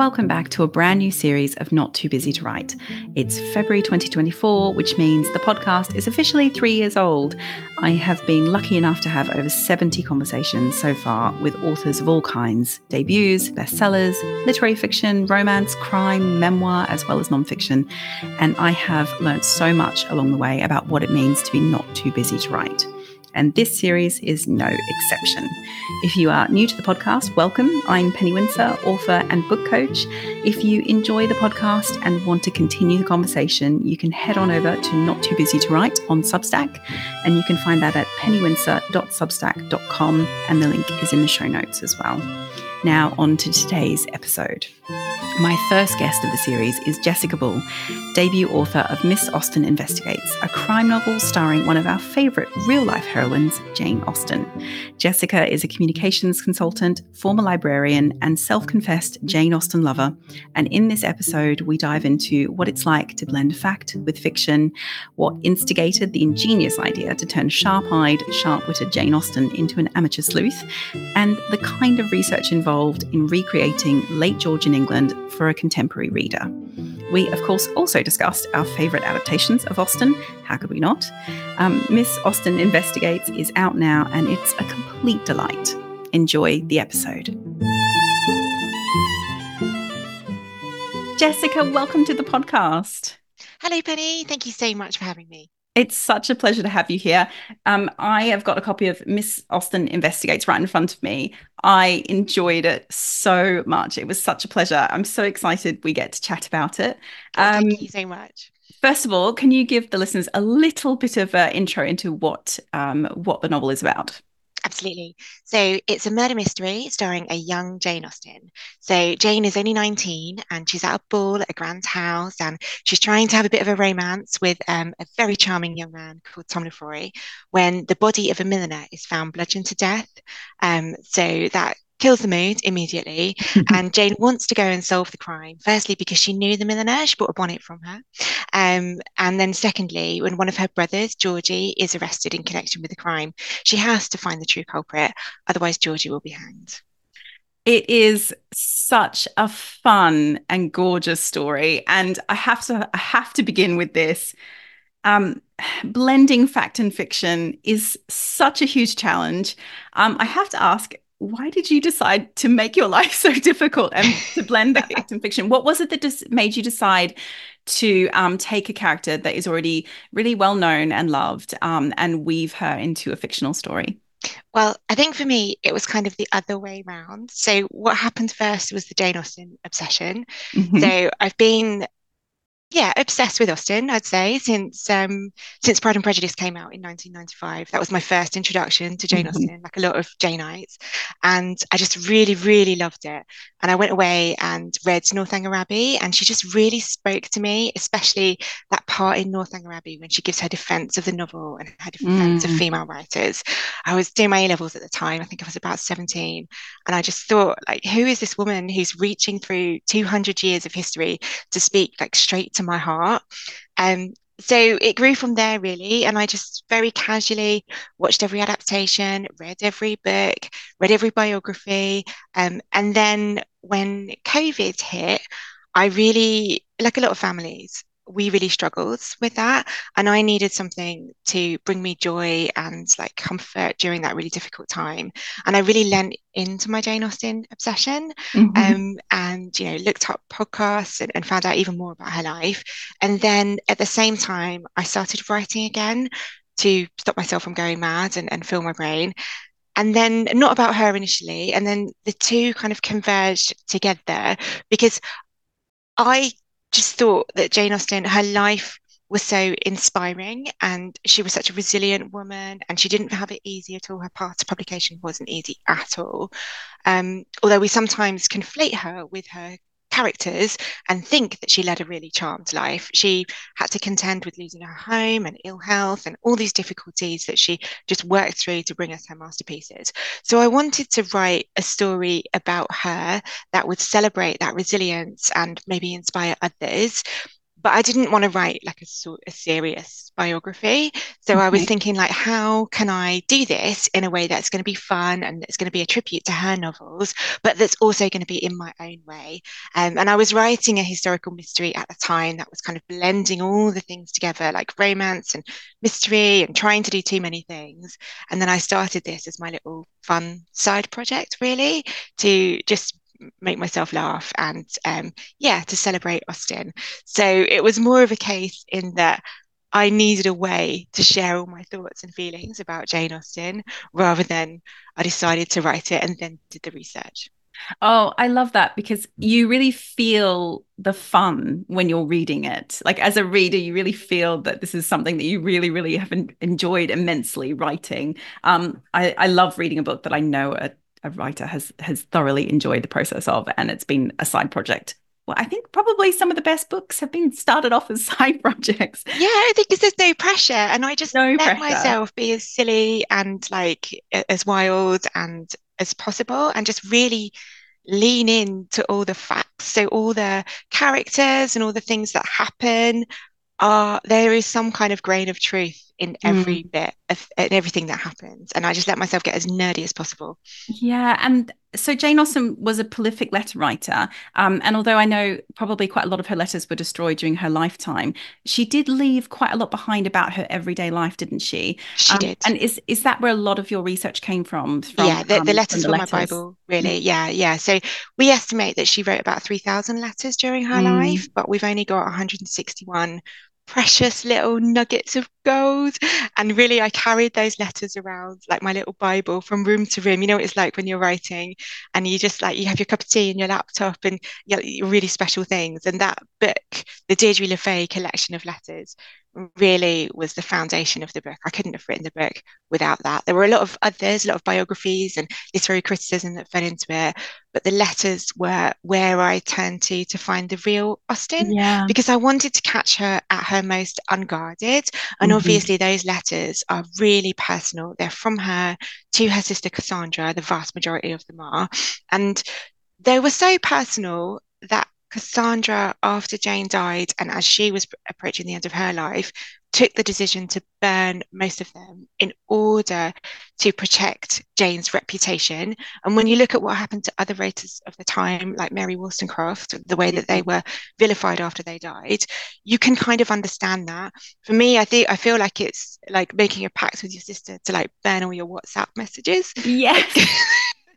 welcome back to a brand new series of Not Too Busy to Write. It's February 2024, which means the podcast is officially three years old. I have been lucky enough to have over 70 conversations so far with authors of all kinds debuts, bestsellers, literary fiction, romance, crime, memoir, as well as nonfiction. And I have learned so much along the way about what it means to be not too busy to write and this series is no exception. If you are new to the podcast, welcome. I'm Penny Wincer, author and book coach. If you enjoy the podcast and want to continue the conversation, you can head on over to Not Too Busy to Write on Substack, and you can find that at pennywincer.substack.com, and the link is in the show notes as well. Now, on to today's episode. My first guest of the series is Jessica Bull, debut author of Miss Austen Investigates, a crime novel starring one of our favourite real life heroines, Jane Austen. Jessica is a communications consultant, former librarian, and self confessed Jane Austen lover. And in this episode, we dive into what it's like to blend fact with fiction, what instigated the ingenious idea to turn sharp eyed, sharp witted Jane Austen into an amateur sleuth, and the kind of research involved in recreating late Georgian England for a contemporary reader. We, of course, also discussed our favourite adaptations of Austen. How could we not? Um, Miss Austen Investigates is out now and it's a complete delight. Enjoy the episode. Jessica, welcome to the podcast. Hello, Penny. Thank you so much for having me. It's such a pleasure to have you here. Um, I have got a copy of Miss Austen Investigates right in front of me. I enjoyed it so much. It was such a pleasure. I'm so excited we get to chat about it. Um, Thank you so much. First of all, can you give the listeners a little bit of an intro into what um, what the novel is about? Absolutely. So it's a murder mystery starring a young Jane Austen. So Jane is only 19 and she's at a ball at a grand house and she's trying to have a bit of a romance with um, a very charming young man called Tom Lefroy when the body of a milliner is found bludgeoned to death. Um, so that kills the mood immediately. and Jane wants to go and solve the crime, firstly, because she knew the milliner, she bought a bonnet from her. Um, and then, secondly, when one of her brothers, Georgie, is arrested in connection with the crime, she has to find the true culprit, otherwise, Georgie will be hanged. It is such a fun and gorgeous story. And I have to I have to begin with this. Um, blending fact and fiction is such a huge challenge. Um, I have to ask, why did you decide to make your life so difficult and to blend that fact and fiction? What was it that just made you decide to um, take a character that is already really well known and loved um, and weave her into a fictional story? Well, I think for me, it was kind of the other way around. So, what happened first was the Jane Austen obsession. Mm-hmm. So, I've been yeah, obsessed with Austen, I'd say, since um, since Pride and Prejudice came out in 1995. That was my first introduction to Jane mm-hmm. Austen, like a lot of Janeites. And I just really, really loved it. And I went away and read Northanger Abbey, and she just really spoke to me, especially that part in Northanger Abbey when she gives her defense of the novel and her defense mm. of female writers. I was doing my A levels at the time, I think I was about 17. And I just thought, like, who is this woman who's reaching through 200 years of history to speak like straight to my heart. Um, so it grew from there really and i just very casually watched every adaptation read every book read every biography um, and then when covid hit i really like a lot of families we really struggled with that. And i needed something to bring me joy and like comfort during that really difficult time. And i really lent into my jane austen obsession mm-hmm. um, and you know looked up podcasts and, and found out even more about her life. And then at the same time i started writing again to stop myself from going mad and, and fill my brain. And then not about her initially and then the two kind of converged together because I just thought that Jane Austen, her life was so inspiring and she was such a resilient woman and she didn't have it easy at all. Her path to publication wasn't easy at all. Um, although we sometimes conflate her with her characters and think that she led a really charmed life. She had to contend with losing her home and ill health and all these difficulties that she just worked through to bring us her masterpieces. So I wanted to write a story about her that would celebrate that resilience and maybe inspire others but I didn't want to write like a, a serious biography. So I was thinking like, how can I do this in a way that's going to be fun and it's going to be a tribute to her novels, but that's also going to be in my own way. Um, and I was writing a historical mystery at the time that was kind of blending all the things together, like romance and mystery and trying to do too many things. And then I started this as my little fun side project, really, to just make myself laugh and um, yeah to celebrate austen so it was more of a case in that I needed a way to share all my thoughts and feelings about Jane Austen rather than I decided to write it and then did the research. Oh, I love that because you really feel the fun when you're reading it. Like as a reader, you really feel that this is something that you really, really have enjoyed immensely writing. Um, I, I love reading a book that I know a a writer has has thoroughly enjoyed the process of, and it's been a side project. Well, I think probably some of the best books have been started off as side projects. Yeah, I think there's no pressure, and I just no let pressure. myself be as silly and like as wild and as possible, and just really lean in to all the facts. So all the characters and all the things that happen are there is some kind of grain of truth in every mm. bit of in everything that happens. And i just let myself get as nerdy as possible. Yeah and so jane austen was a prolific letter writer um, and although i know probably quite a lot of her letters were destroyed during her lifetime she did leave quite a lot behind about her everyday life didn't she? She um, did. and is is that where a lot of your research came from, from yeah the, um, the letters from, the letters. my bible really. Yeah yeah. So we estimate that she wrote about 3000 letters during her mm. life but we've only got 161 precious little nuggets of gold. And really, I carried those letters around like my little Bible from room to room. You know what it's like when you're writing and you just like, you have your cup of tea and your laptop and you know, really special things. And that book, the Deirdre Le Faye collection of letters, really was the foundation of the book. I couldn't have written the book without that. There were a lot of others, a lot of biographies and literary criticism that fed into it, but the letters were where I turned to to find the real Austen yeah. because I wanted to catch her at her most unguarded. And mm-hmm. obviously, those letters are really personal. They're from her to her sister Cassandra, the vast majority of them are. And they were so personal that Cassandra, after Jane died and as she was approaching the end of her life, took the decision to burn most of them in order to protect Jane's reputation. And when you look at what happened to other writers of the time, like Mary Wollstonecraft, the way that they were vilified after they died, you can kind of understand that. For me, I think I feel like it's like making a pact with your sister to like burn all your WhatsApp messages. Yes.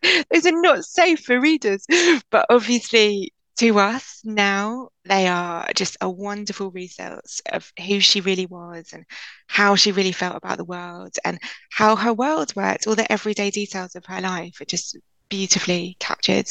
Those are not safe for readers. But obviously, to us now, they are just a wonderful resource of who she really was and how she really felt about the world and how her world worked. All the everyday details of her life are just beautifully captured.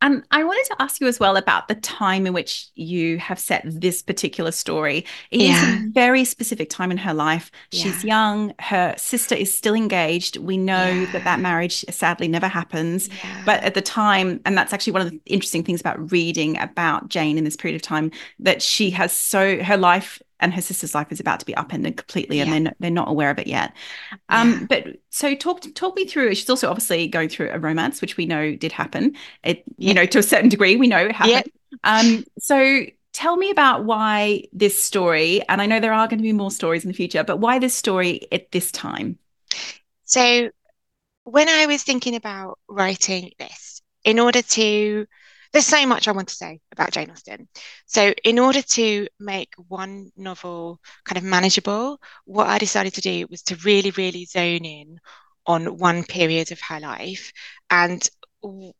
And I wanted to ask you as well about the time in which you have set this particular story. It yeah. is a very specific time in her life. Yeah. She's young. Her sister is still engaged. We know yeah. that that marriage uh, sadly never happens. But at the time, and that's actually one of the interesting things about reading about Jane in this period of time, that she has so her life and her sister's life is about to be upended completely and yeah. they're, not, they're not aware of it yet um, yeah. but so talk talk me through she's also obviously going through a romance which we know did happen it yeah. you know to a certain degree we know it happened um, so tell me about why this story and i know there are going to be more stories in the future but why this story at this time so when i was thinking about writing this in order to there's so much I want to say about Jane Austen. So, in order to make one novel kind of manageable, what I decided to do was to really, really zone in on one period of her life. And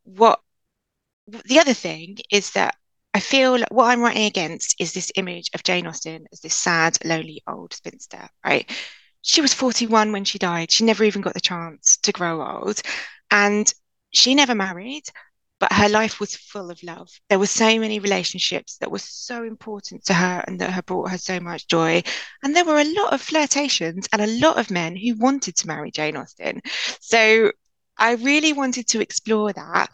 what the other thing is that I feel like what I'm writing against is this image of Jane Austen as this sad, lonely old spinster, right? She was 41 when she died. She never even got the chance to grow old. And she never married but her life was full of love. There were so many relationships that were so important to her and that had brought her so much joy. And there were a lot of flirtations and a lot of men who wanted to marry Jane Austen. So I really wanted to explore that.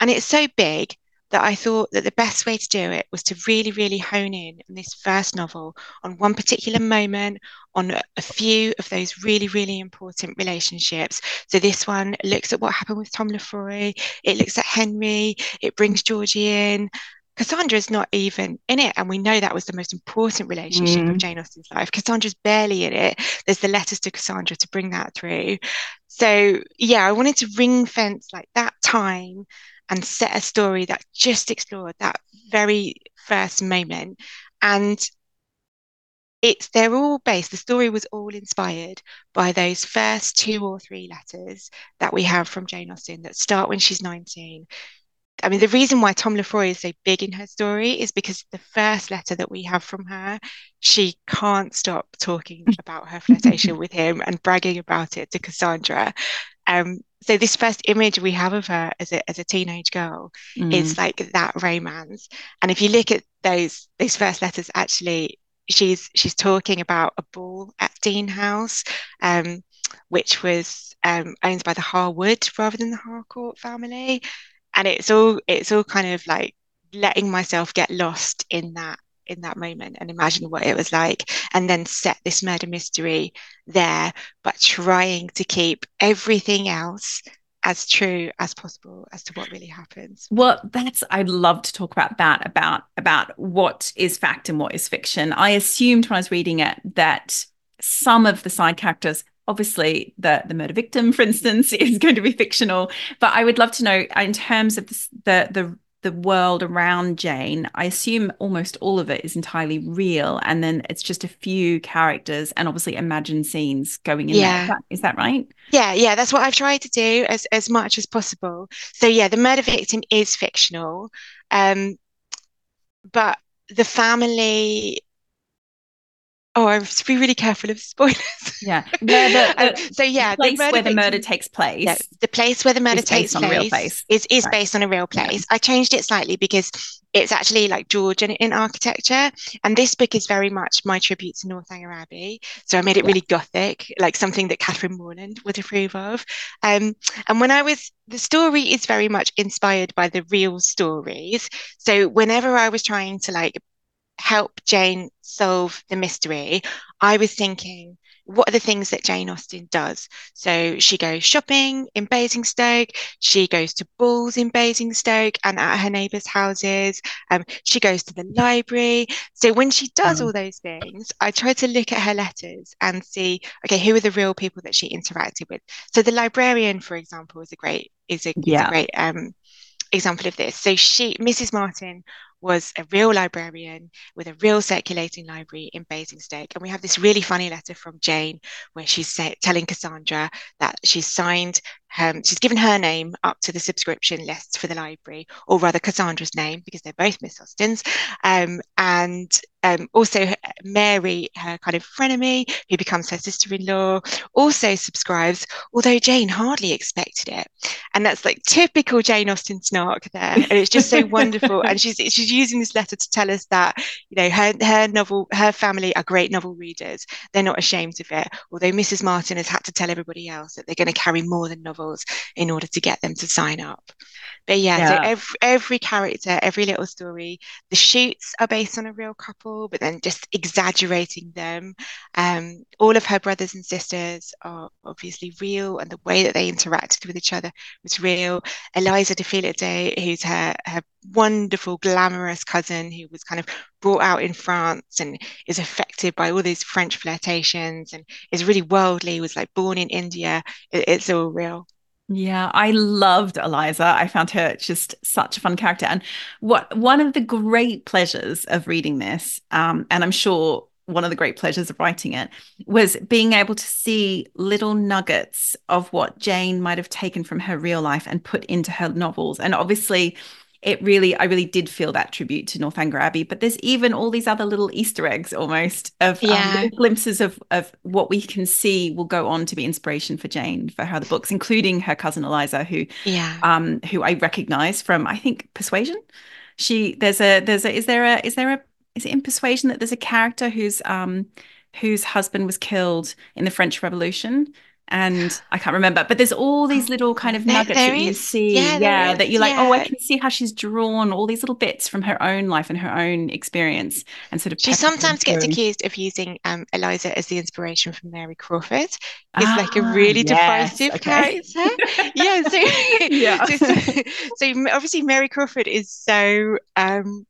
And it's so big that I thought that the best way to do it was to really, really hone in in this first novel on one particular moment, on a few of those really, really important relationships. So this one looks at what happened with Tom Lefroy, it looks at Henry, it brings Georgie in. Cassandra's not even in it. And we know that was the most important relationship mm. of Jane Austen's life. Cassandra's barely in it. There's the letters to Cassandra to bring that through. So, yeah, I wanted to ring fence like that time and set a story that just explored that very first moment. And it's they're all based the story was all inspired by those first two or three letters that we have from jane austen that start when she's 19 i mean the reason why tom lefroy is so big in her story is because the first letter that we have from her she can't stop talking about her flirtation with him and bragging about it to cassandra um, so this first image we have of her as a, as a teenage girl mm. is like that romance and if you look at those those first letters actually she's she's talking about a ball at Deane House, um, which was um, owned by the Harwood rather than the Harcourt family, and it's all it's all kind of like letting myself get lost in that in that moment and imagine what it was like and then set this murder mystery there but trying to keep everything else as true as possible as to what really happens. Well, that's I'd love to talk about that about about what is fact and what is fiction. I assumed when I was reading it that some of the side characters obviously the the murder victim for instance is going to be fictional but i would love to know in terms of the the, the the world around Jane, I assume almost all of it is entirely real, and then it's just a few characters and obviously imagined scenes going in yeah. there. Is that, right? Yeah, yeah, that's what I've tried to do as as much as possible. So yeah, the murder victim is fictional, um, but the family oh, I have to be really careful of spoilers. Yeah. The, um, so yeah, the place the where the murder takes place. Yeah, the place where the murder takes place, place, is is right. based on a real place. Yeah. I changed it slightly because it's actually like Georgian in architecture, and this book is very much my tribute to Northanger Abbey. So I made it yeah. really gothic, like something that Catherine Morland would approve of. Um, and when I was the story is very much inspired by the real stories. So whenever I was trying to like help Jane solve the mystery, I was thinking, what are the things that Jane Austen does? So she goes shopping in Basingstoke, she goes to balls in Basingstoke and at her neighbours' houses, um, she goes to the library. So when she does all those things, I try to look at her letters and see, okay, who are the real people that she interacted with? So the librarian, for example, is a great is a, yeah. is a great um, example of this. So she, Mrs. Martin, was a real librarian with a real circulating library in Basingstoke. And we have this really funny letter from Jane where she's say, telling Cassandra that she's signed um, she's given her name up to the subscription list for the library, or rather Cassandra's name, because they're both Miss Austens. Um, and um, also Mary, her kind of frenemy, who becomes her sister-in-law, also subscribes, although Jane hardly expected it. And that's like typical Jane Austen snark there. And it's just so wonderful. And she's she's using this letter to tell us that, you know, her her novel, her family are great novel readers. They're not ashamed of it. Although Mrs. Martin has had to tell everybody else that they're going to carry more than novels in order to get them to sign up. But yeah, yeah. so every, every character, every little story, the shoots are based on a real couple, but then just exaggerating them. Um, all of her brothers and sisters are obviously real, and the way that they interacted with each other was real. Eliza de Feuillide, who's her, her wonderful, cousin who was kind of brought out in France and is affected by all these French flirtations and is really worldly, was like born in India. It, it's all real. Yeah, I loved Eliza. I found her just such a fun character. And what one of the great pleasures of reading this, um, and I'm sure one of the great pleasures of writing it, was being able to see little nuggets of what Jane might have taken from her real life and put into her novels. And obviously, it really, I really did feel that tribute to Northanger Abbey. But there's even all these other little Easter eggs almost of um, yeah. um, glimpses of of what we can see will go on to be inspiration for Jane for her the books, including her cousin Eliza, who yeah, um, who I recognize from I think Persuasion. She there's a there's a is there a is there a is it in Persuasion that there's a character whose um whose husband was killed in the French Revolution and I can't remember, but there's all these little kind of nuggets there, that you see, yeah, yeah that you're like, yeah. oh, I can see how she's drawn all these little bits from her own life and her own experience, and sort of. She sometimes gets accused of using um, Eliza as the inspiration from Mary Crawford. It's ah, like a ah, really yes, divisive okay. character. yeah, so yeah, so, so, so, obviously Mary Crawford is so um,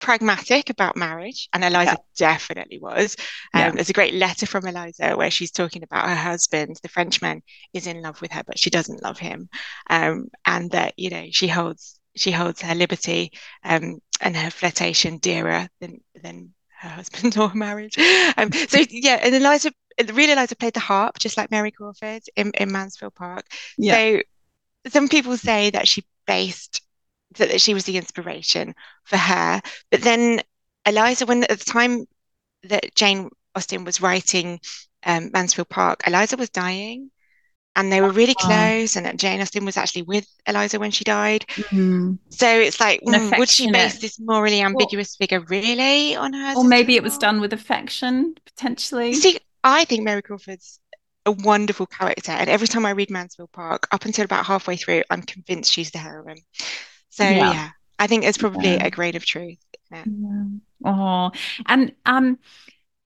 pragmatic about marriage, and Eliza yeah. definitely was. Um, yeah. There's a great letter from Eliza where she's talking about her husband, the Frenchman, is in love with her, but she doesn't love him, um, and that you know she holds she holds her liberty um, and her flirtation dearer than than her husband or her marriage. Um, so yeah, and Eliza, real Eliza played the harp just like Mary Crawford in, in Mansfield Park. Yeah. So some people say that she based that, that she was the inspiration for her. But then Eliza, when at the time that Jane Austen was writing um, Mansfield Park, Eliza was dying and they were really close. And Jane Austen was actually with Eliza when she died. Mm-hmm. So it's like, mm, would she base this morally ambiguous figure really on her? Or maybe it was done with affection, potentially. see, I think Mary Crawford's a wonderful character. And every time I read Mansfield Park, up until about halfway through, I'm convinced she's the heroine. So yeah, yeah I think it's probably yeah. a grade of truth. Yeah. Oh, and um,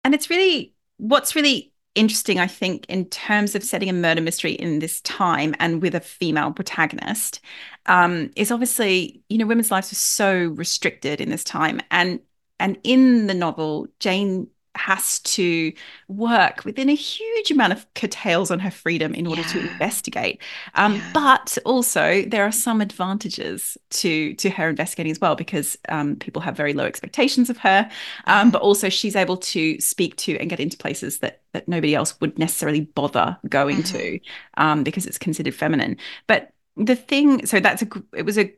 and it's really what's really interesting, I think, in terms of setting a murder mystery in this time and with a female protagonist, um, is obviously you know women's lives are so restricted in this time, and and in the novel, Jane has to work within a huge amount of curtails on her freedom in order yeah. to investigate. Um, yeah. But also, there are some advantages to to her investigating as well because um, people have very low expectations of her. Um, but also, she's able to speak to and get into places that that nobody else would necessarily bother going mm-hmm. to um, because it's considered feminine. But the thing, so that's a it was a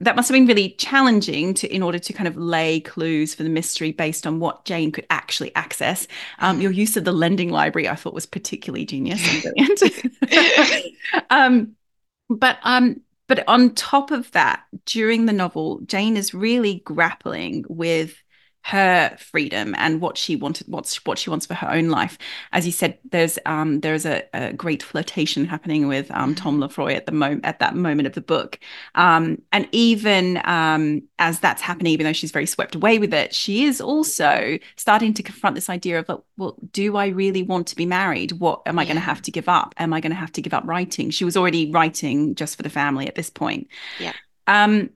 that must have been really challenging to in order to kind of lay clues for the mystery based on what Jane could actually access. Um, your use of the lending library, I thought, was particularly genius and brilliant. um, but um, but on top of that, during the novel, Jane is really grappling with her freedom and what she wanted what's what she wants for her own life. As you said there's um there's a, a great flirtation happening with um mm-hmm. tom lefroy at the moment at that moment of the book. Um and even um as that's happening even though she's very swept away with it she is also starting to confront this idea of well do i really want to be married? What am i yeah. going to have to give up? Am i going to have to give up writing? She was already writing just for the family at this point. Yeah. Um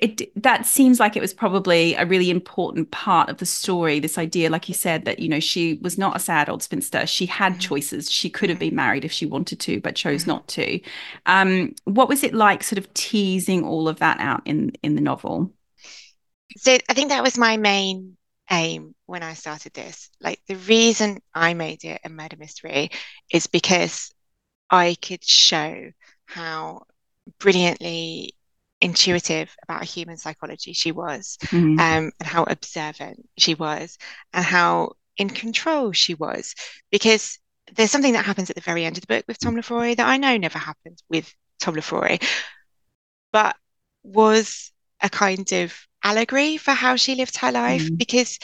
it, that seems like it was probably a really important part of the story this idea like you said that you know she was not a sad old spinster she had mm-hmm. choices she could have been mm-hmm. married if she wanted to but chose mm-hmm. not to um, what was it like sort of teasing all of that out in in the novel so i think that was my main aim when i started this like the reason i made it a murder mystery is because i could show how brilliantly intuitive about human psychology she was, mm-hmm. um, and how observant she was, and how in control she was. Because there's something that happens at the very end of the book with Tom Lefroy that I know never happened with Tom Lefroy, but was a kind of allegory for how she lived her life mm-hmm. because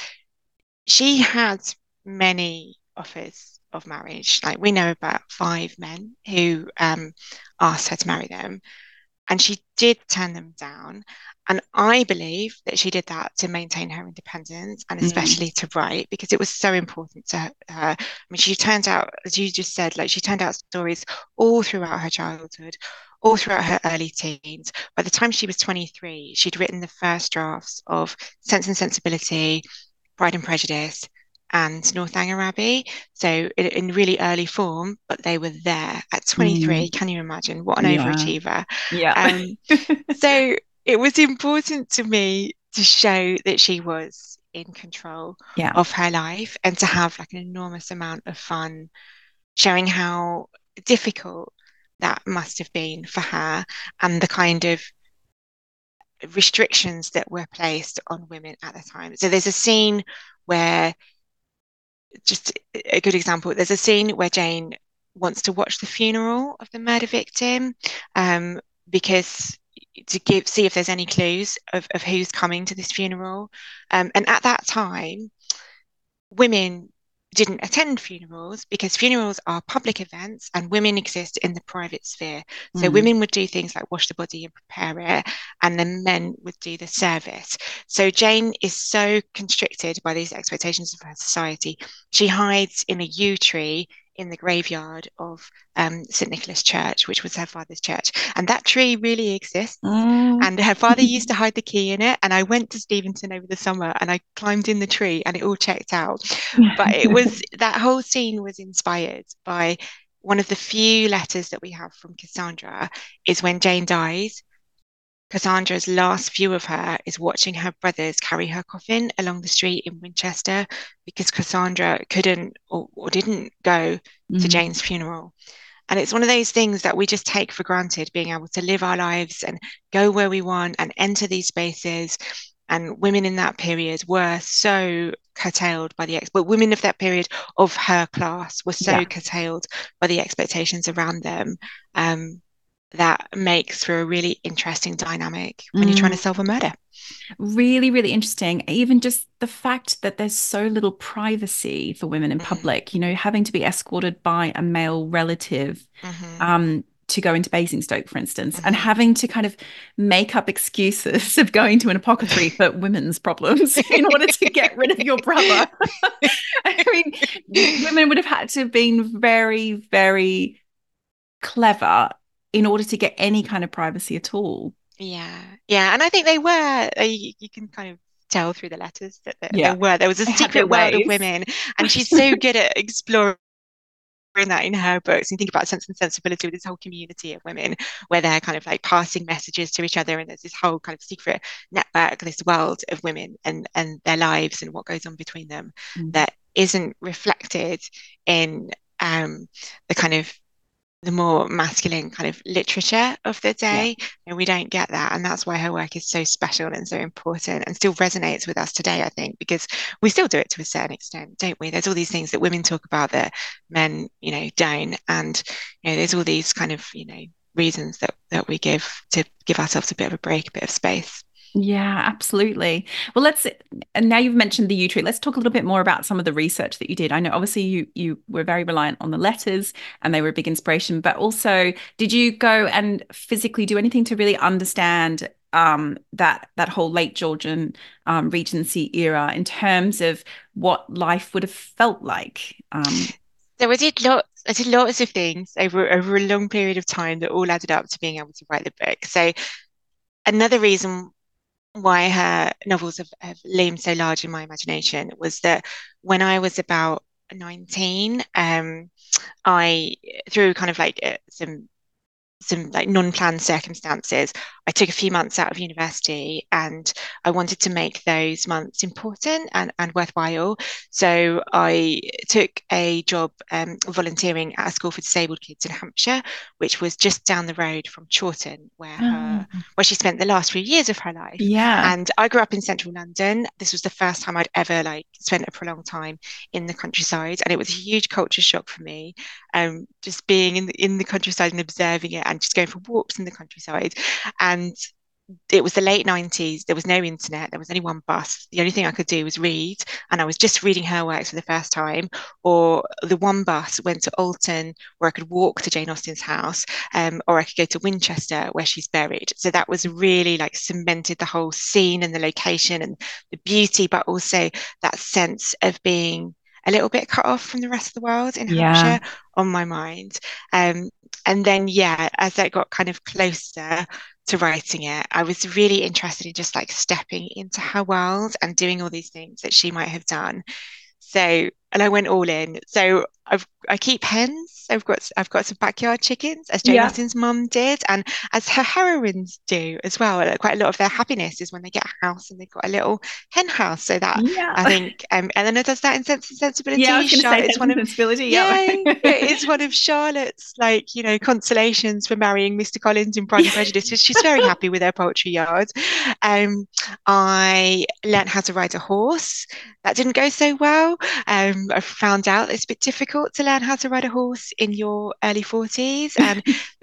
she had many offers of marriage. Like we know about five men who um, asked her to marry them. And she did turn them down. And I believe that she did that to maintain her independence and mm. especially mm. to write because it was so important to her. I mean, she turned out, as you just said, like she turned out stories all throughout her childhood, all throughout her early teens. By the time she was 23, she'd written the first drafts of Sense and Sensibility, Pride and Prejudice, and Northanger Abbey. So in, in, really early form, but they were there at 23. Mm. Can you imagine? What an yeah. overachiever. Yeah. Um, so it was important to me to show that she was in control yeah. of her life and to have like an enormous amount of fun showing how difficult that must have been for her and the kind of restrictions that were placed on women at the time. So there's a scene where just a good example. There's a scene where Jane wants to watch the funeral of the murder victim um, because to give see if there's any clues of, of who's coming to this funeral. Um, and at that time, women didn't attend funerals because funerals are public events and women exist in the private sphere. So mm. women would do things like wash the body and prepare it, and then men would do the service. So Jane is so constricted by these expectations of her society. She hides in a yew tree in the graveyard of um, St Nicholas Church, which was her father's church. And that tree really exists. Mm. And her father used to hide the key in it. And I went to Steventon over the summer and I climbed in the tree and it all checked out. but it was that whole scene was inspired by one of the few letters that we have from Cassandra is when Jane dies Cassandra's last view of her is watching her brothers carry her coffin along the street in Winchester because Cassandra couldn't or, or didn't go mm. to Jane's funeral. And it's one of those things that we just take for granted being able to live our lives and go where we want and enter these spaces. And women in that period were so curtailed by the ex, but women of that period of her class were so yeah. curtailed by the expectations around them. Um, that makes for a really interesting dynamic when mm. you're trying to mm. solve a murder. Really, really interesting. Even just the fact that there's so little privacy for women in mm-hmm. public, you know, having to be escorted by a male relative mm-hmm. um, to go into Basingstoke, for instance, mm-hmm. and having to kind of make up excuses of going to an apothecary for women's problems in order to get rid of your brother. I mean, women would have had to have been very, very clever in order to get any kind of privacy at all. Yeah, yeah, and I think they were. Uh, you, you can kind of tell through the letters that there, yeah. there were. There was a they secret world of women, and she's so good at exploring that in her books and think about sense and sensibility with this whole community of women where they're kind of like passing messages to each other and there's this whole kind of secret network this world of women and and their lives and what goes on between them mm. that isn't reflected in um the kind of the more masculine kind of literature of the day. Yeah. and we don't get that. And that's why her work is so special and so important and still resonates with us today i think because we still do it to a certain extent don't we? There's all these things that women talk about that men you know don't. And you know there's all these kind of you know reasons that that we give to give ourselves a bit of a break a bit of space yeah, absolutely. Well, let's and now you've mentioned the yew tree. Let's talk a little bit more about some of the research that you did. I know obviously you you were very reliant on the letters and they were a big inspiration, but also did you go and physically do anything to really understand um, that that whole late Georgian um, Regency era in terms of what life would have felt like? Um, so I did lots. I did lots of things over over a long period of time that all added up to being able to write the book. So another reason why her novels have, have loomed so large in my imagination was that when I was about 19, um, I, through kind of like uh, some some like non-planned circumstances i took a few months out of university and i wanted to make those months important and, and worthwhile. So i took a job um, volunteering at a school for disabled kids in hampshire which was just down the road from chawton where oh. her where she spent the last few years of her life. Yeah. And i grew up in central london. This was the first time i'd ever like spent a prolonged time in the countryside and it was a huge culture shock for me. Um, just being in the, in the countryside and observing it and just going for walks in the countryside. And it was the late 90s there was no internet there was only one bus. The only thing i could do was read. And i was just reading her works for the first time. Or the one bus went to alton where i could walk to jane austen's house um, or i could go to winchester where she's buried. So that was really like cemented the whole scene and the location and the beauty but also that sense of being a little bit cut off from the rest of the world in yeah. Hampshire on my mind. Um, and then, yeah, as I got kind of closer to writing it, I was really interested in just like stepping into her world and doing all these things that she might have done. So, and I went all in. So I've I keep hens I've got I've got some backyard chickens, as Jane yeah. Mum did, and as her heroines do as well. Quite a lot of their happiness is when they get a house and they've got a little hen house. So that yeah. I think um, Elinor does that in Sense and Sensibility. Yeah, I was Charlotte, say one of sensibility. Yeah, yeah it's one of Charlotte's like you know consolations for marrying Mr. Collins in Pride and Prejudice. She's very happy with her poultry yard. Um, I learned how to ride a horse. That didn't go so well. Um, I found out it's a bit difficult to learn how to ride a horse in your early 40s and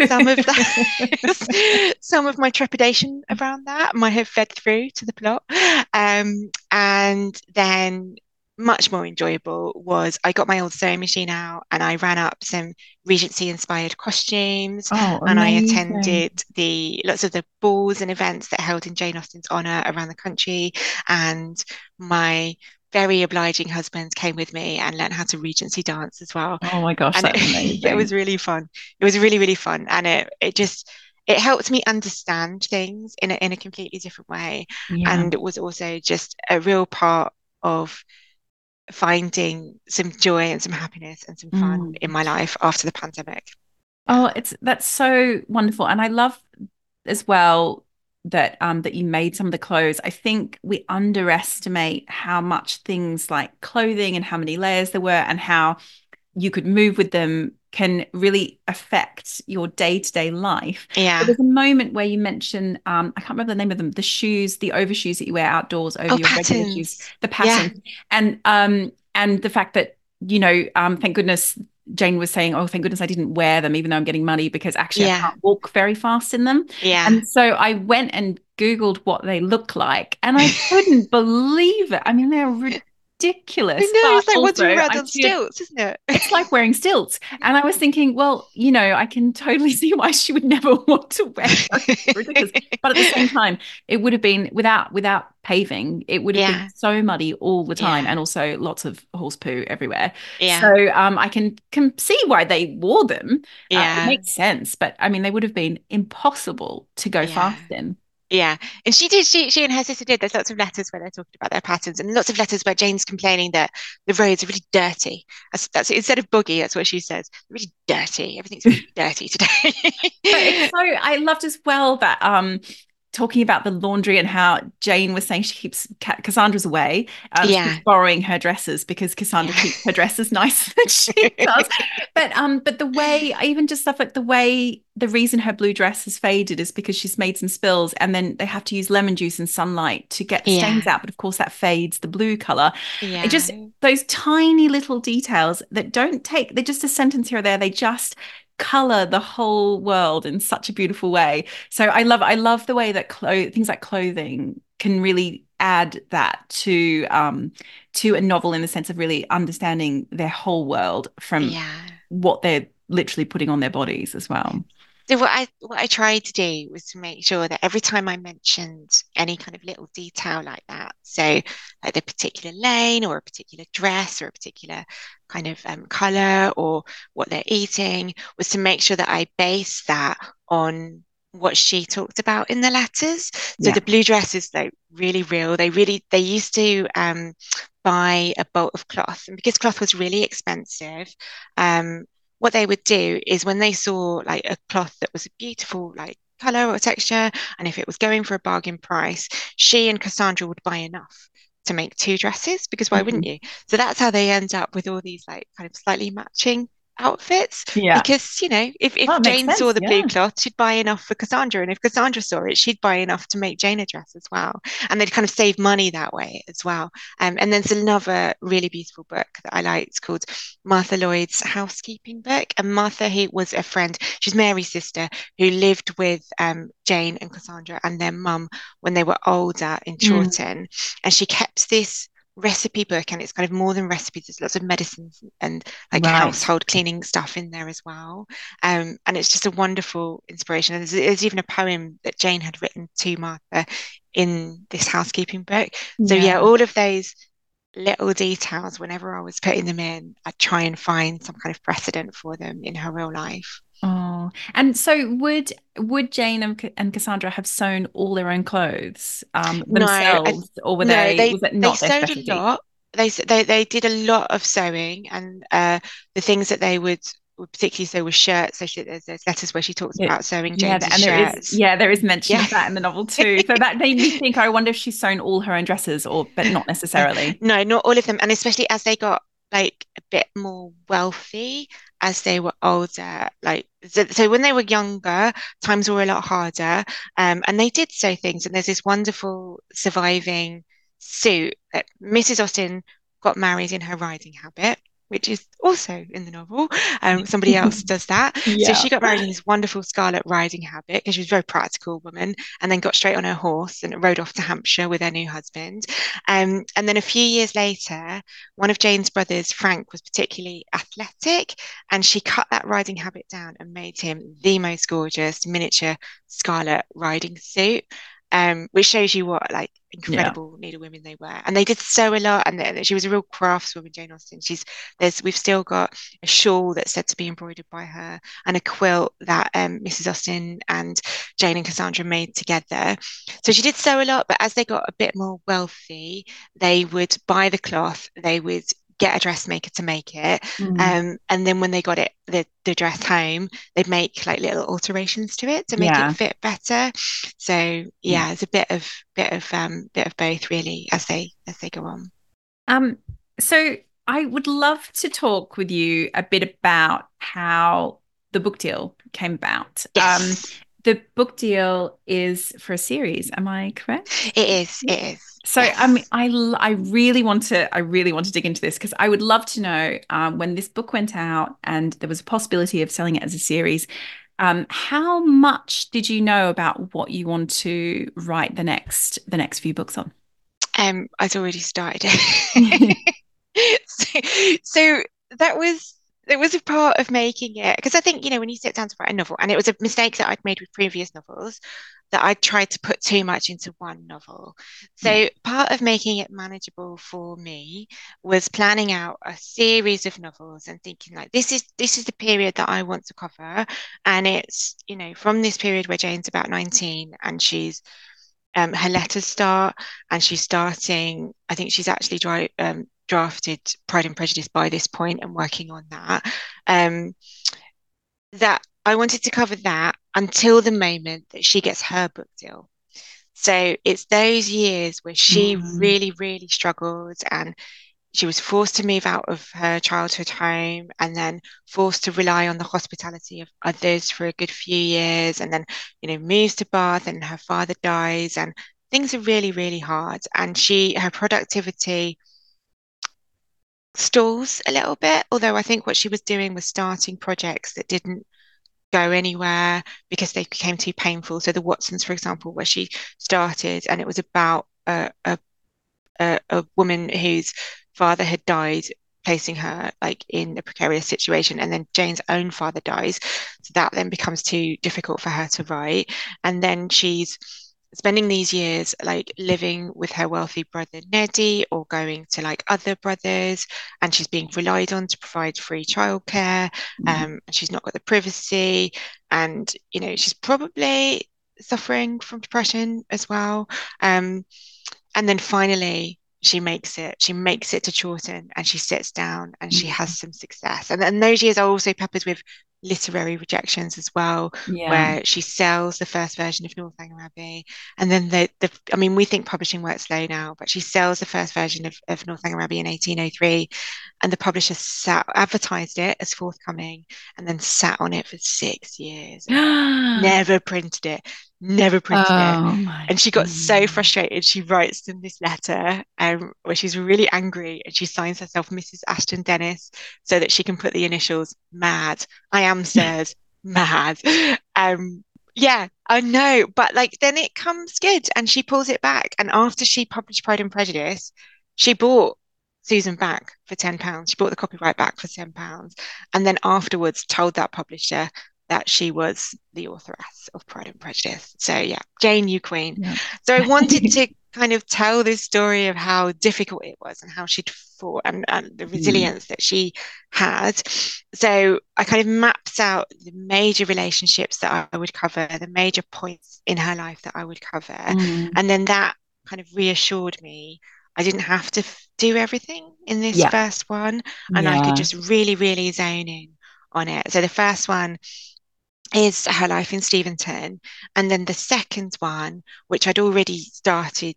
some of that some of my trepidation around that might have fed through to the plot. Um, and then much more enjoyable was I got my old sewing machine out and I ran up some Regency inspired costumes oh, and I attended the lots of the balls and events that held in Jane Austen's honor around the country and my very obliging husband came with me and learned how to Regency dance as well. Oh my gosh, and it, it was really fun. It was really really fun and it it just it helped me understand things in a, in a completely different way yeah. and it was also just a real part of finding some joy and some happiness and some fun mm. in my life after the pandemic. Oh, it's that's so wonderful. And I love as well that um that you made some of the clothes. I think we underestimate how much things like clothing and how many layers there were and how you could move with them can really affect your day-to-day life. Yeah. But there's a moment where you mention um, I can't remember the name of them, the shoes, the overshoes that you wear outdoors over oh, your pattens. regular shoes, the patten. Yeah. And um and the fact that, you know, um, thank goodness Jane was saying, "Oh, thank goodness I didn't wear them, even though I'm getting money because actually yeah. I can't walk very fast in them." Yeah. And so I went and googled what they look like, and I couldn't believe it. I mean, they're ridiculous. Know, it's like what's around on stilts, isn't it? It's like wearing stilts. And I was thinking, well, you know, I can totally see why she would never want to wear ridiculous. but at the same time, it would have been without without paving, it would have yeah. been so muddy all the time, yeah. and also lots of horse poo everywhere. Yeah. So um, I can can see why they wore them. Yeah, uh, it makes sense. But I mean, they would have been impossible to go yeah. fast in. Yeah, and she did. She she and her sister did. There's lots of letters where they're talking about their pattens, and lots of letters where Jane's complaining that the roads are really dirty. That's, that's instead of buggy, that's what she says. Really dirty. Everything's really dirty today. so I loved as well that um talking about the laundry and how Jane was saying she keeps Cassandra's away. Um, yeah. borrowing her dresses because Cassandra yeah. keeps her dresses nicer than she does. but um, but the way even just stuff like the way the reason her blue dress has faded is because she's made some spills and then they have to use lemon juice and sunlight to get yeah. stains out. But of course that fades the blue color. Yeah. It just those tiny little details that don't take they're just a sentence here or there. They just color the whole world in such a beautiful way. So I love I love the way that clo- things like clothing can really add that to um to a novel in the sense of really understanding their whole world from yeah. what they're literally putting on their bodies as well. So what I what I tried to do was to make sure that every time I mentioned any kind of little detail like that, so like the particular lane or a particular dress or a particular kind of um, color or what they're eating, was to make sure that I base that on what she talked about in the letters. So yeah. the blue dress is like really real. They really they used to um, buy a bolt of cloth, and because cloth was really expensive, um, what they would do is when they saw like a cloth that was a beautiful like color or texture and if it was going for a bargain price she and cassandra would buy enough to make two dresses because why mm-hmm. wouldn't you so that's how they end up with all these like kind of slightly matching outfits. Yeah. Because, you know, if, if Jane saw the yeah. blue cloth, she'd buy enough for Cassandra. And if Cassandra saw it, she'd buy enough to make Jane a dress as well. And they'd kind of save money that way as well. Um, and there's another really beautiful book that I like. It's called Martha Lloyd's Housekeeping Book. And Martha, who was a friend, she's Mary's sister, who lived with um, Jane and Cassandra and their mum when they were older in mm. Chawton. Mm. And she kept this recipe book and it's kind of more than recipes there's lots of medicines and like right. household cleaning stuff in there as well. Um, and it's just a wonderful inspiration. There's, there's, even a poem that jane had written to martha in this housekeeping book. So yeah, yeah all of those little details whenever i was putting them in i try and find some kind of precedent for them in her real life And so would would Jane and, and Cassandra have sewn all their own clothes um, themselves, no, I, or were no, they, they was it not they sewed a lot. They, they they did a lot of sewing, and uh, the things that they would particularly sew with shirts. So she, there's, there's letters where she talks yeah. about sewing Jane's yeah, and there shirts. Is, yeah, there is mention yeah. of that in the novel too. So that made me think. I wonder if she's sewn all her own dresses, or but not necessarily. no, not all of them, and especially as they got like a bit more wealthy as they were older like so, when they were younger times were a lot harder um, and they did say things and there's this wonderful surviving suit that mrs austen got married in her riding habit which is also in the novel. Um, somebody else does that. Yeah. So she got married in this wonderful scarlet riding habit because she was a very practical woman, and then got straight on her horse and rode off to Hampshire with her new husband. Um, and then a few years later, one of Jane's brothers, Frank, was particularly athletic, and she cut that riding habit down and made him the most gorgeous miniature scarlet riding suit um, which shows you what like incredible yeah. needle women they were. And they did sew a lot, and she was a real craftswoman, Jane Austen. She's there's we've still got a shawl that's said to be embroidered by her, and a quilt that um, Mrs. Austen and Jane and Cassandra made together. So she did sew a lot, but as they got a bit more wealthy, they would buy the cloth, they would get a dressmaker to make it. Mm. Um, and then when they got it, the, the dress home, they'd make like little alterations to it to make yeah. it fit better. So yeah, it's a bit of bit of um bit of both really as they as they go on. Um so I would love to talk with you a bit about how the book deal came about. Yes. Um the book deal is for a series, am I correct? It is, it is. So yes. I mean, I I really want to I really want to dig into this because I would love to know um, when this book went out and there was a possibility of selling it as a series. Um, how much did you know about what you want to write the next the next few books on? Um, I'd already started. so, so that was it was a part of making it because I think you know when you sit down to write a novel, and it was a mistake that I'd made with previous novels that I tried to put too much into one novel. So yeah. part of making it manageable for me was planning out a series of novels and thinking like this is this is the period that I want to cover, and it's you know from this period where Jane's about nineteen and she's um, her letters start and she's starting i think she's actually dry, um, drafted Pride and Prejudice by this point and working on that. Um, that I wanted to cover that until the moment that she gets her book deal. So it's those years where she mm. really, really struggled and she was forced to move out of her childhood home and then forced to rely on the hospitality of others for a good few years and then you know moves to bath and her father dies and things are really really hard and she her productivity stalls a little bit. Although I think what she was doing was starting projects that didn't go anywhere because they became too painful. So the Watsons, for example, where she started, and it was about a a, a, a woman whose father had died placing her like in a precarious situation and then Jane's own father dies so that then becomes too difficult for her to write and then she's spending these years like living with her wealthy brother Neddy or going to like other brothers and she's being relied on to provide free childcare mm. um, and she's not got the privacy and you know she's probably suffering from depression as well um, and then finally she makes it she makes it to Chawton and she sits down and she has mm. some success and, and those years are also peppered with literary rejections as well, yeah. where she sells the first version of Northanger Abbey. And then the, the I mean, we think publishing works slow now, but she sells the first version of, of Northanger Abbey in 1803. And the publisher sat, advertised it as forthcoming and then sat on it for six years. never printed it never printed oh, it. And she got so frustrated. She writes them this letter um, where she's really angry and she signs herself Mrs. Ashton Dennis so that she can put the initials mad. I am sirs, mad. Um, yeah, I know. But like then it comes good and she pulls it back. And after she published Pride and Prejudice, she bought Susan back for £10. She bought the copyright back for £10. And then afterwards told that publisher that she was the authoress of Pride and Prejudice. So yeah, Jane, you queen. Yeah. So I wanted to kind of tell this story of how difficult it was and how she'd fought and, and the mm. resilience mm. that she had. So I kind of mapped out the major relationships that I would cover, the major points in her life that I would cover. Mm. And then that kind of reassured me I didn't have to f- do everything in this yeah. first one and yeah. I could just really, really zone in on it. So the first one is her life in Steventon. And then the second one, which I'd already started,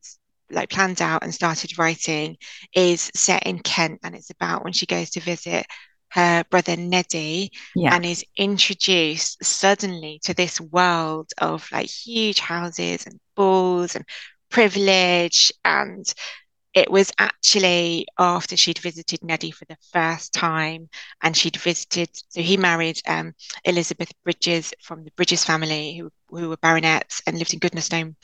like planned out and started writing, is set in Kent. And it's about when she goes to visit her brother Neddy yeah. and is introduced suddenly to this world of like huge houses and balls and privilege and it was actually after she'd visited Neddy for the first time, and she'd visited. So he married um, Elizabeth Bridges from the Bridges family, who who were baronets and lived in Goodnestone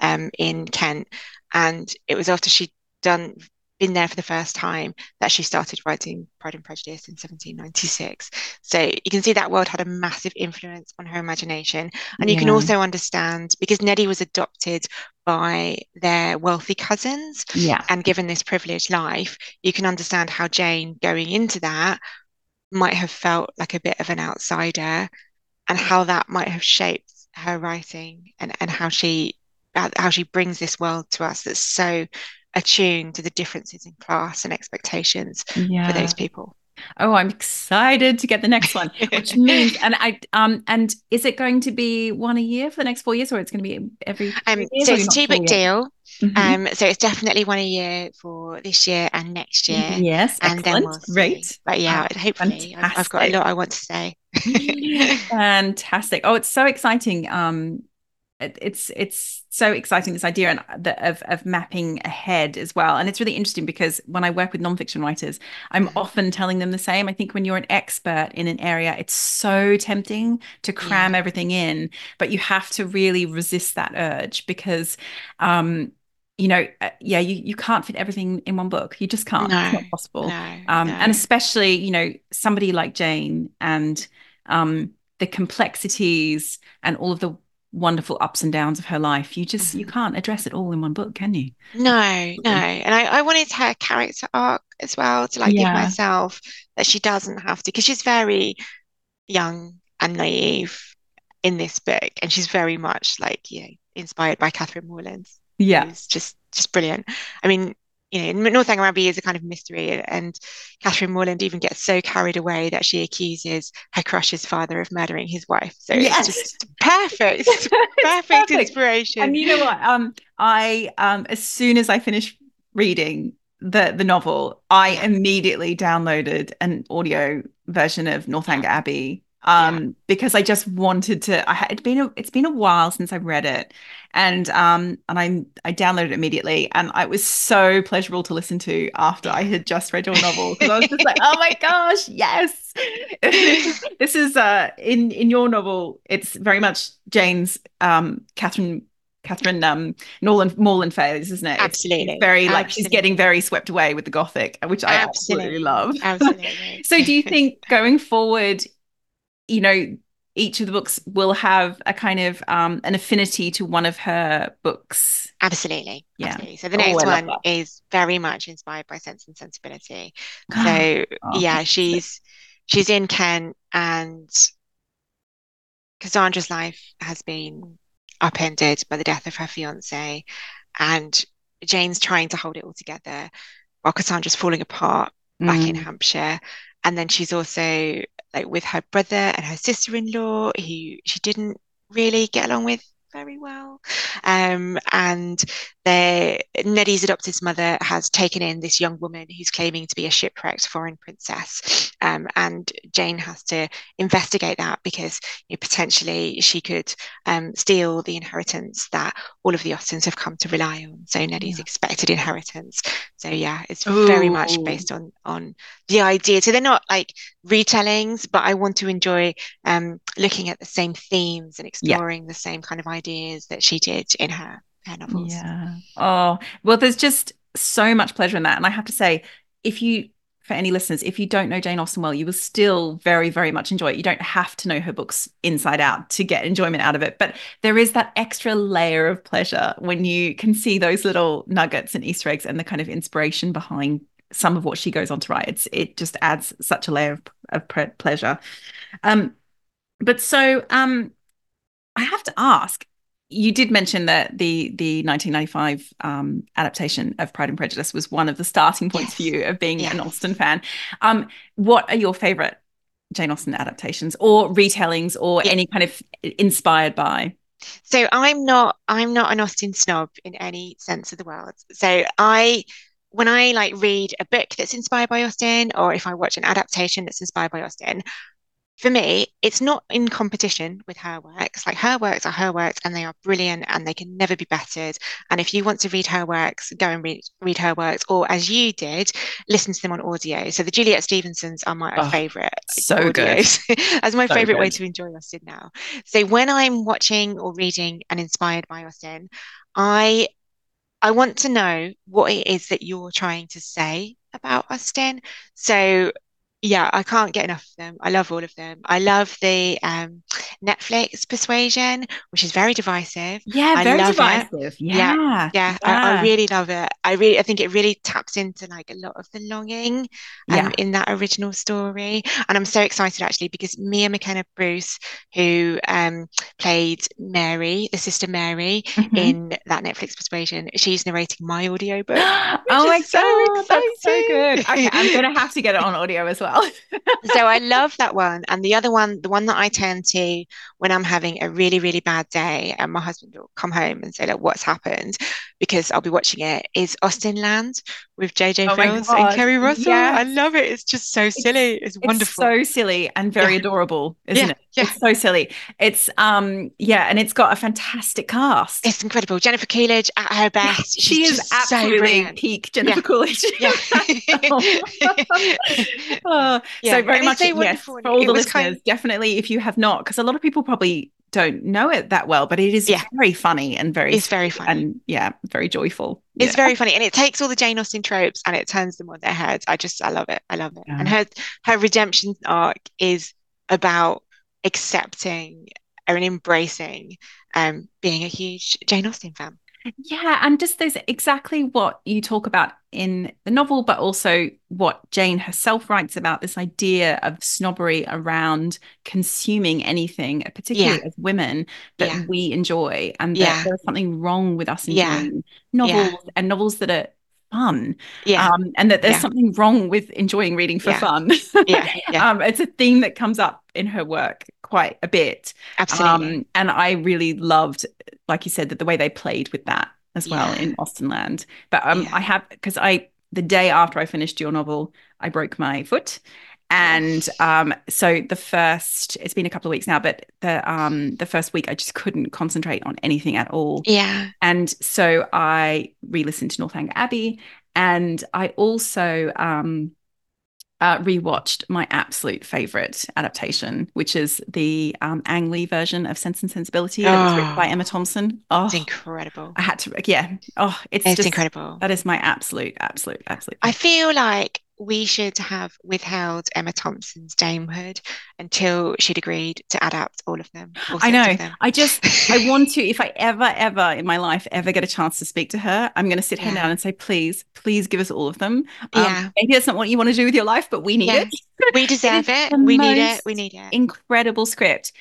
um, in Kent. And it was after she'd done been there for the first time that she started writing Pride and Prejudice in 1796. So you can see that world had a massive influence on her imagination. And you can also understand because Neddy was adopted by their wealthy cousins yeah. and given this privileged life, you can understand how Jane going into that might have felt like a bit of an outsider and how that might have shaped her writing and, and how she how she brings this world to us that's so attuned to the differences in class and expectations yeah. for those people. Oh, I'm excited to get the next one, which means, and I, um, and is it going to be one a year for the next four years, or it's going to be every? Um, so it's a two book deal. Mm-hmm. Um, so it's definitely one a year for this year and next year. Yes, and excellent. then we'll great. But yeah, oh, hopefully, I've, I've, got a lot I want to say. fantastic! Oh, it's so exciting. Um, it's it's so exciting this idea and the, of of mapping ahead as well. And it's really interesting because when i work with nonfiction writers i'm mm-hmm. often telling them the same. I think when you're an expert in an area it's so tempting to cram yeah. everything in but you have to really resist that urge because um you know uh, yeah you, you can't fit everything in one book. You just can't. No, it's not possible. No, um no. and especially you know somebody like jane and um the complexities and all of the wonderful ups and downs of her life. You just you mm-hmm. can't address it all in one book can you? No no. And i, I wanted her character arc as well to like yeah. give myself that she doesn't have to because she's very young and naive in this book and she's very much like you know inspired by catherine morland yeah. it's just just brilliant. I mean you know, Northanger Abbey is a kind of mystery, and Catherine Morland even gets so carried away that she accuses her crush's father of murdering his wife. So yes. it's just perfect, perfect, perfect, inspiration. And you know what? Um, I um, as soon as I finished reading the the novel, I immediately downloaded an audio version of Northanger Abbey um yeah. because I just wanted to I had been a, it's been a while since I've read it and um and I I downloaded it immediately and it was so pleasurable to listen to after I had just read your novel because I was just like oh my gosh yes this is uh in in your novel it's very much Jane's um Catherine Catherine um Norland Morland phase, isn't it? Absolutely. It's, it's very like absolutely. she's getting very swept away with the gothic, which I absolutely, absolutely love. Absolutely. so do you think going forward you know, each of the books will have a kind of um, an affinity to one of her books. Absolutely. Yeah. Absolutely. So the oh, next one that. is very much inspired by Sense and Sensibility. So oh, yeah, she's she's in Kent and Cassandra's life has been upended by the death of her fiance and Jane's trying to hold it all together while Cassandra's falling apart back mm. in Hampshire. And then she's also like with her brother and her sister-in-law who she didn't really get along with very well. Um, and their Neddy's adopted mother has taken in this young woman who's claiming to be a shipwrecked foreign princess. Um, and Jane has to investigate that because you know, potentially she could um, steal the inheritance that all of the Austens have come to rely on. So Neddy's yeah. expected inheritance. So yeah, it's Ooh. very much based on on the idea. So they're not like retellings, but I want to enjoy um, looking at the same themes and exploring yeah. the same kind of ideas that she did in her her novels. Yeah. Oh, well, there's just so much pleasure in that. And I have to say, if you, for any listeners, if you don't know Jane Austen well, you will still very, very much enjoy it. You don't have to know her books inside out to get enjoyment out of it. But there is that extra layer of pleasure when you can see those little nuggets and Easter eggs and the kind of inspiration behind some of what she goes on to write. It's, it just adds such a layer of, of pleasure. Um, but so um, I have to ask, you did mention that the the 1995 um, adaptation of Pride and Prejudice was one of the starting points yes. for you of being yes. an Austen fan. Um, what are your favorite Jane Austen adaptations or retellings or any kind of inspired by? So I'm not I'm not an Austen snob in any sense of the word. So I when I like read a book that's inspired by Austen or if I watch an adaptation that's inspired by Austen, for me, it's not in competition with her works. Like her works are her works and they are brilliant and they can never be bettered. And if you want to read her works, go and read, read her works, or as you did, listen to them on audio. So the Juliet Stevensons are my oh, favorite. So audios. good. As my so favorite good. way to enjoy Austen now. So when I'm watching or reading and inspired by Austen, I I want to know what it is that you're trying to say about Austen. So yeah, I can't get enough of them. I love all of them. I love the um, Netflix Persuasion, which is very divisive. Yeah, I very divisive. Yeah, yeah, yeah. I, I, really love it. I really, I think it really taps into like a lot of the longing um, yeah. in that original story. And I'm so excited actually because Mia McKenna Bruce, who um, played Mary, the sister Mary mm-hmm. in that Netflix Persuasion, she's narrating my audiobook. oh my god, so that's so good. Okay, I'm gonna have to get it on audio as well well. so I love that one. And the other one, the one that I turn to when I'm having a really, really bad day and my husband will come home and say, Look, what's happened? Because I'll be watching it, is Austenland with JJ oh Fields and Keri Russell. Yes. I love it. It's just so silly. It's, it's wonderful. so silly and very yeah. adorable, isn't yeah. it? Yeah. It's so silly. It's um yeah, and it's got a fantastic cast. It's incredible. Jennifer Coolidge at her best. she is absolutely so peak Jennifer. Coolidge. Yeah. oh, yeah. So very much yes, for all the listeners, kind of... definitely if you have not, because a lot of people probably don't know it that well, but it is yeah. very funny and very it's very funny and yeah, very joyful. It's yeah. very funny, and it takes all the Jane Austen tropes and it turns them on their heads. I just I love it. I love it. Yeah. And her her redemption arc is about accepting and embracing um, being a huge Jane Austen fan. Yeah, and just there's exactly what you talk about in the novel, but also what Jane herself writes about this idea of snobbery around consuming anything, particularly yeah. as women, that yeah. we enjoy, and that yeah. there's something wrong with us enjoying novels and novels that are fun. Yeah. Um, and that there's something wrong with enjoying reading for fun. yeah. um, it's a theme that comes up in her work quite a bit. Absolutely. Um, and I really loved, like you said, that the way they played with that as well yeah. in Austenland. But um, yeah. I have because I the day after I finished your novel, I broke my foot. And um, so the first, it's been a couple of weeks now, but the um, the first week I just couldn't concentrate on anything at all. Yeah. And so I re-listened to Northanger Abbey, and I also um, uh, rewatched my absolute favorite adaptation, which is the um, Ang Lee version of Sense and Sensibility that was written by oh. Emma Thompson. Oh, it's incredible. I had to, yeah. Oh, it's, it's just, incredible. That is my absolute, absolute, absolute. I feel like we should have withheld Emma Thompson's damehood until she'd agreed to adapt all of them. I know. Them. I just, I want to, if I ever, ever in my life ever get a chance to speak to her, I'm going to sit her down and say, please, please give us all of them. Um, yeah. Maybe that's not what you want to do with your life, but we need yeah. it. We deserve it. it. We need it. We need it. Incredible script.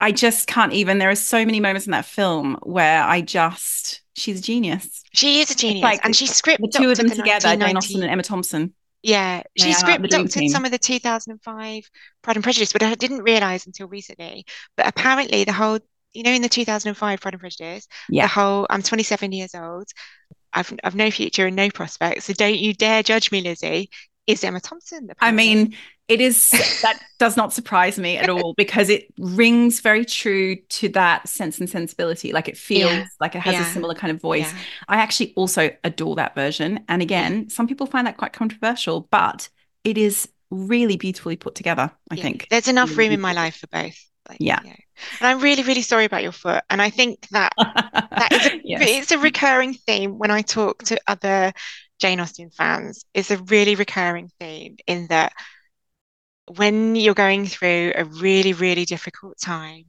I just can't even. There are so many moments in that film where I just, she's a genius. She is a genius, like, and she scripted the two of them together, Jane Austen and Emma Thompson. Yeah, she script doctored some of the 2005 Pride and Prejudice, but I didn't realize until recently. But apparently, the whole, you know, in the 2005 Pride and Prejudice, yeah. the whole, I'm 27 years old, I've, I've no future and no prospects. So don't you dare judge me, Lizzie. Is Emma Thompson? I mean, it is that does not surprise me at all because it rings very true to that sense and sensibility like it feels yeah. like it has yeah. a similar kind of voice yeah. i actually also adore that version and again some people find that quite controversial but it is really beautifully put together i think there's enough room in my life for both like, yeah and i'm really really sorry about your foot and i think that that is a, yes. it's a recurring theme when i talk to other jane austen fans it's a really recurring theme in that when you're going through a really, really difficult time,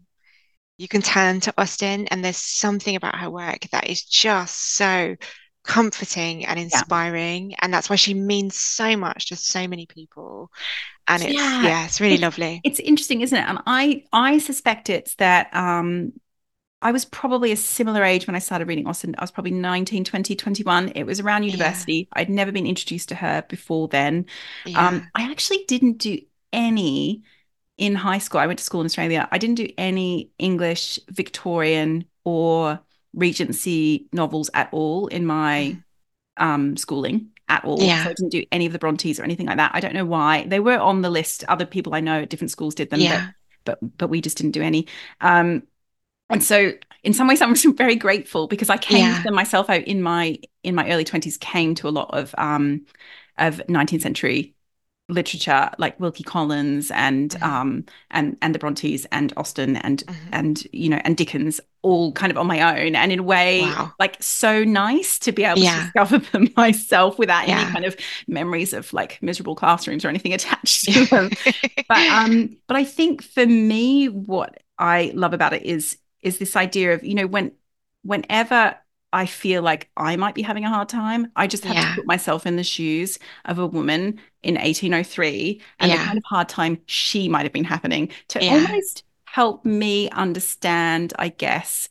you can turn to Austen, and there's something about her work that is just so comforting and inspiring. Yeah. And that's why she means so much to so many people. And it's yeah, yeah it's really lovely. It's interesting, isn't it? And I I suspect it's that um I was probably a similar age when I started reading Austen. I was probably 19, 20, 21. It was around university. Yeah. I'd never been introduced to her before then. Yeah. Um, I actually didn't do any in high school. I went to school in Australia. I didn't do any English, Victorian, or Regency novels at all in my mm. um, schooling. at all. Yeah. So I didn't do any of the Brontes or anything like that. I don't know why. They were on the list. Other people I know at different schools did them, Yeah. but but, but we just didn't do any. Um, and so in some ways I'm very grateful because I came Yeah. to them myself out in my in my early 20s, came to a lot of um of 19th century literature like Wilkie Collins and Mhm. um and and the Brontes and Austen and Mhm. and you know and Dickens all kind of on my own and in a way Wow. like so nice to be able Yeah. to discover them myself without any kind of memories of like miserable classrooms or anything attached to them but um but i think for me what i love about it is is this idea of you know when whenever i feel like i might be having a hard time i just have Yeah. to put myself in the shoes of a woman in 1803 and the kind of hard time she might have been happening to Yeah. almost help me understand i guess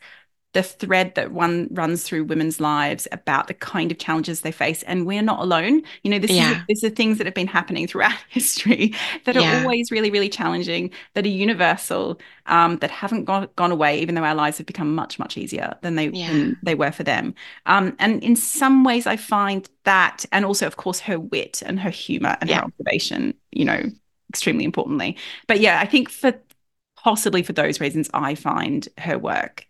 the thread that one runs through women's lives about the kind of challenges they face and we're not alone you know this Yeah. is these are things that have been happening throughout history that are always really really challenging that are universal um, that haven't gone, gone away even though our lives have become much much easier than they Yeah. than they were for them um, and in some ways i find that and also of course her wit and her humor and Yeah. her observation you know extremely importantly but yeah i think for possibly for those reasons i find her work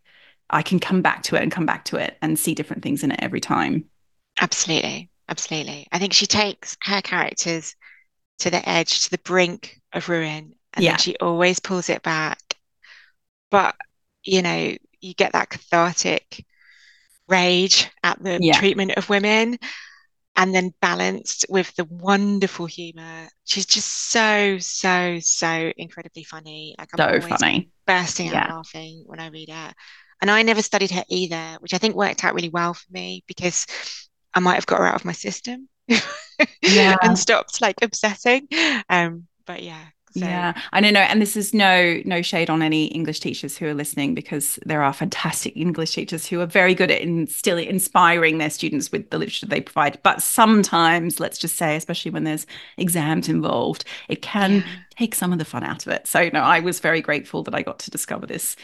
I can come back to it and come back to it and see different things in it every time. Absolutely. Absolutely. I think she takes her characters to the edge, to the brink of ruin, and Yeah. then she always pulls it back. But, you know, you get that cathartic rage at the Yeah. treatment of women, and then balanced with the wonderful humor. She's just so, so, so incredibly funny. Like I'm So always funny. bursting out Yeah. laughing when I read it. And I never studied her either, which I think worked out really well for me because I might have got her out of my system Yeah. and stopped like obsessing. Um, but yeah, so Yeah, I don't know, and this is no no shade on any English teachers who are listening because there are fantastic English teachers who are very good at in, still inspiring their students with the literature they provide. But sometimes, let's just say, especially when there's exams involved, it can yeah, take some of the fun out of it. So no, I was very grateful that I got to discover this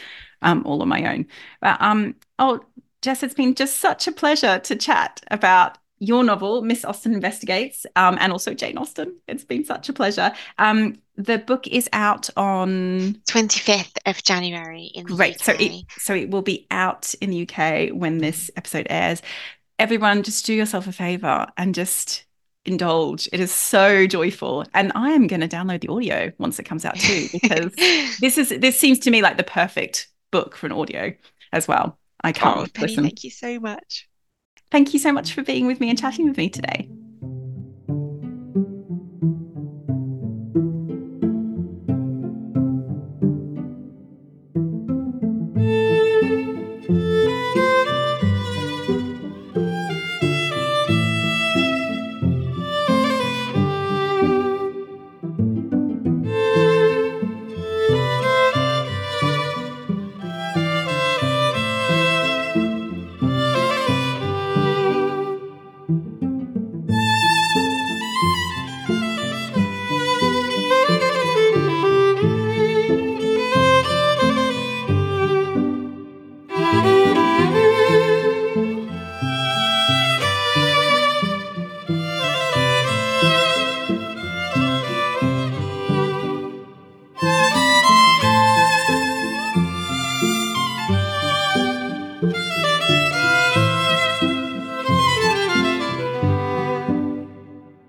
um, all on my own. But um, oh, Jess, it's been just such a pleasure to chat about your novel, Miss Austen Investigates, um, and also Jane Austen. It's been such a pleasure. Um, the book is out on 25th of January in the great, so it so it will be out in the UK when this episode airs. Everyone, just do yourself a favor and just indulge. It is so joyful, and I am going to download the audio once it comes out too because this is this seems to me like the perfect book for an audio as well. I oh, can't Oh, Penny, listen. thank you so much. Thank you so much for being with me and chatting with me today.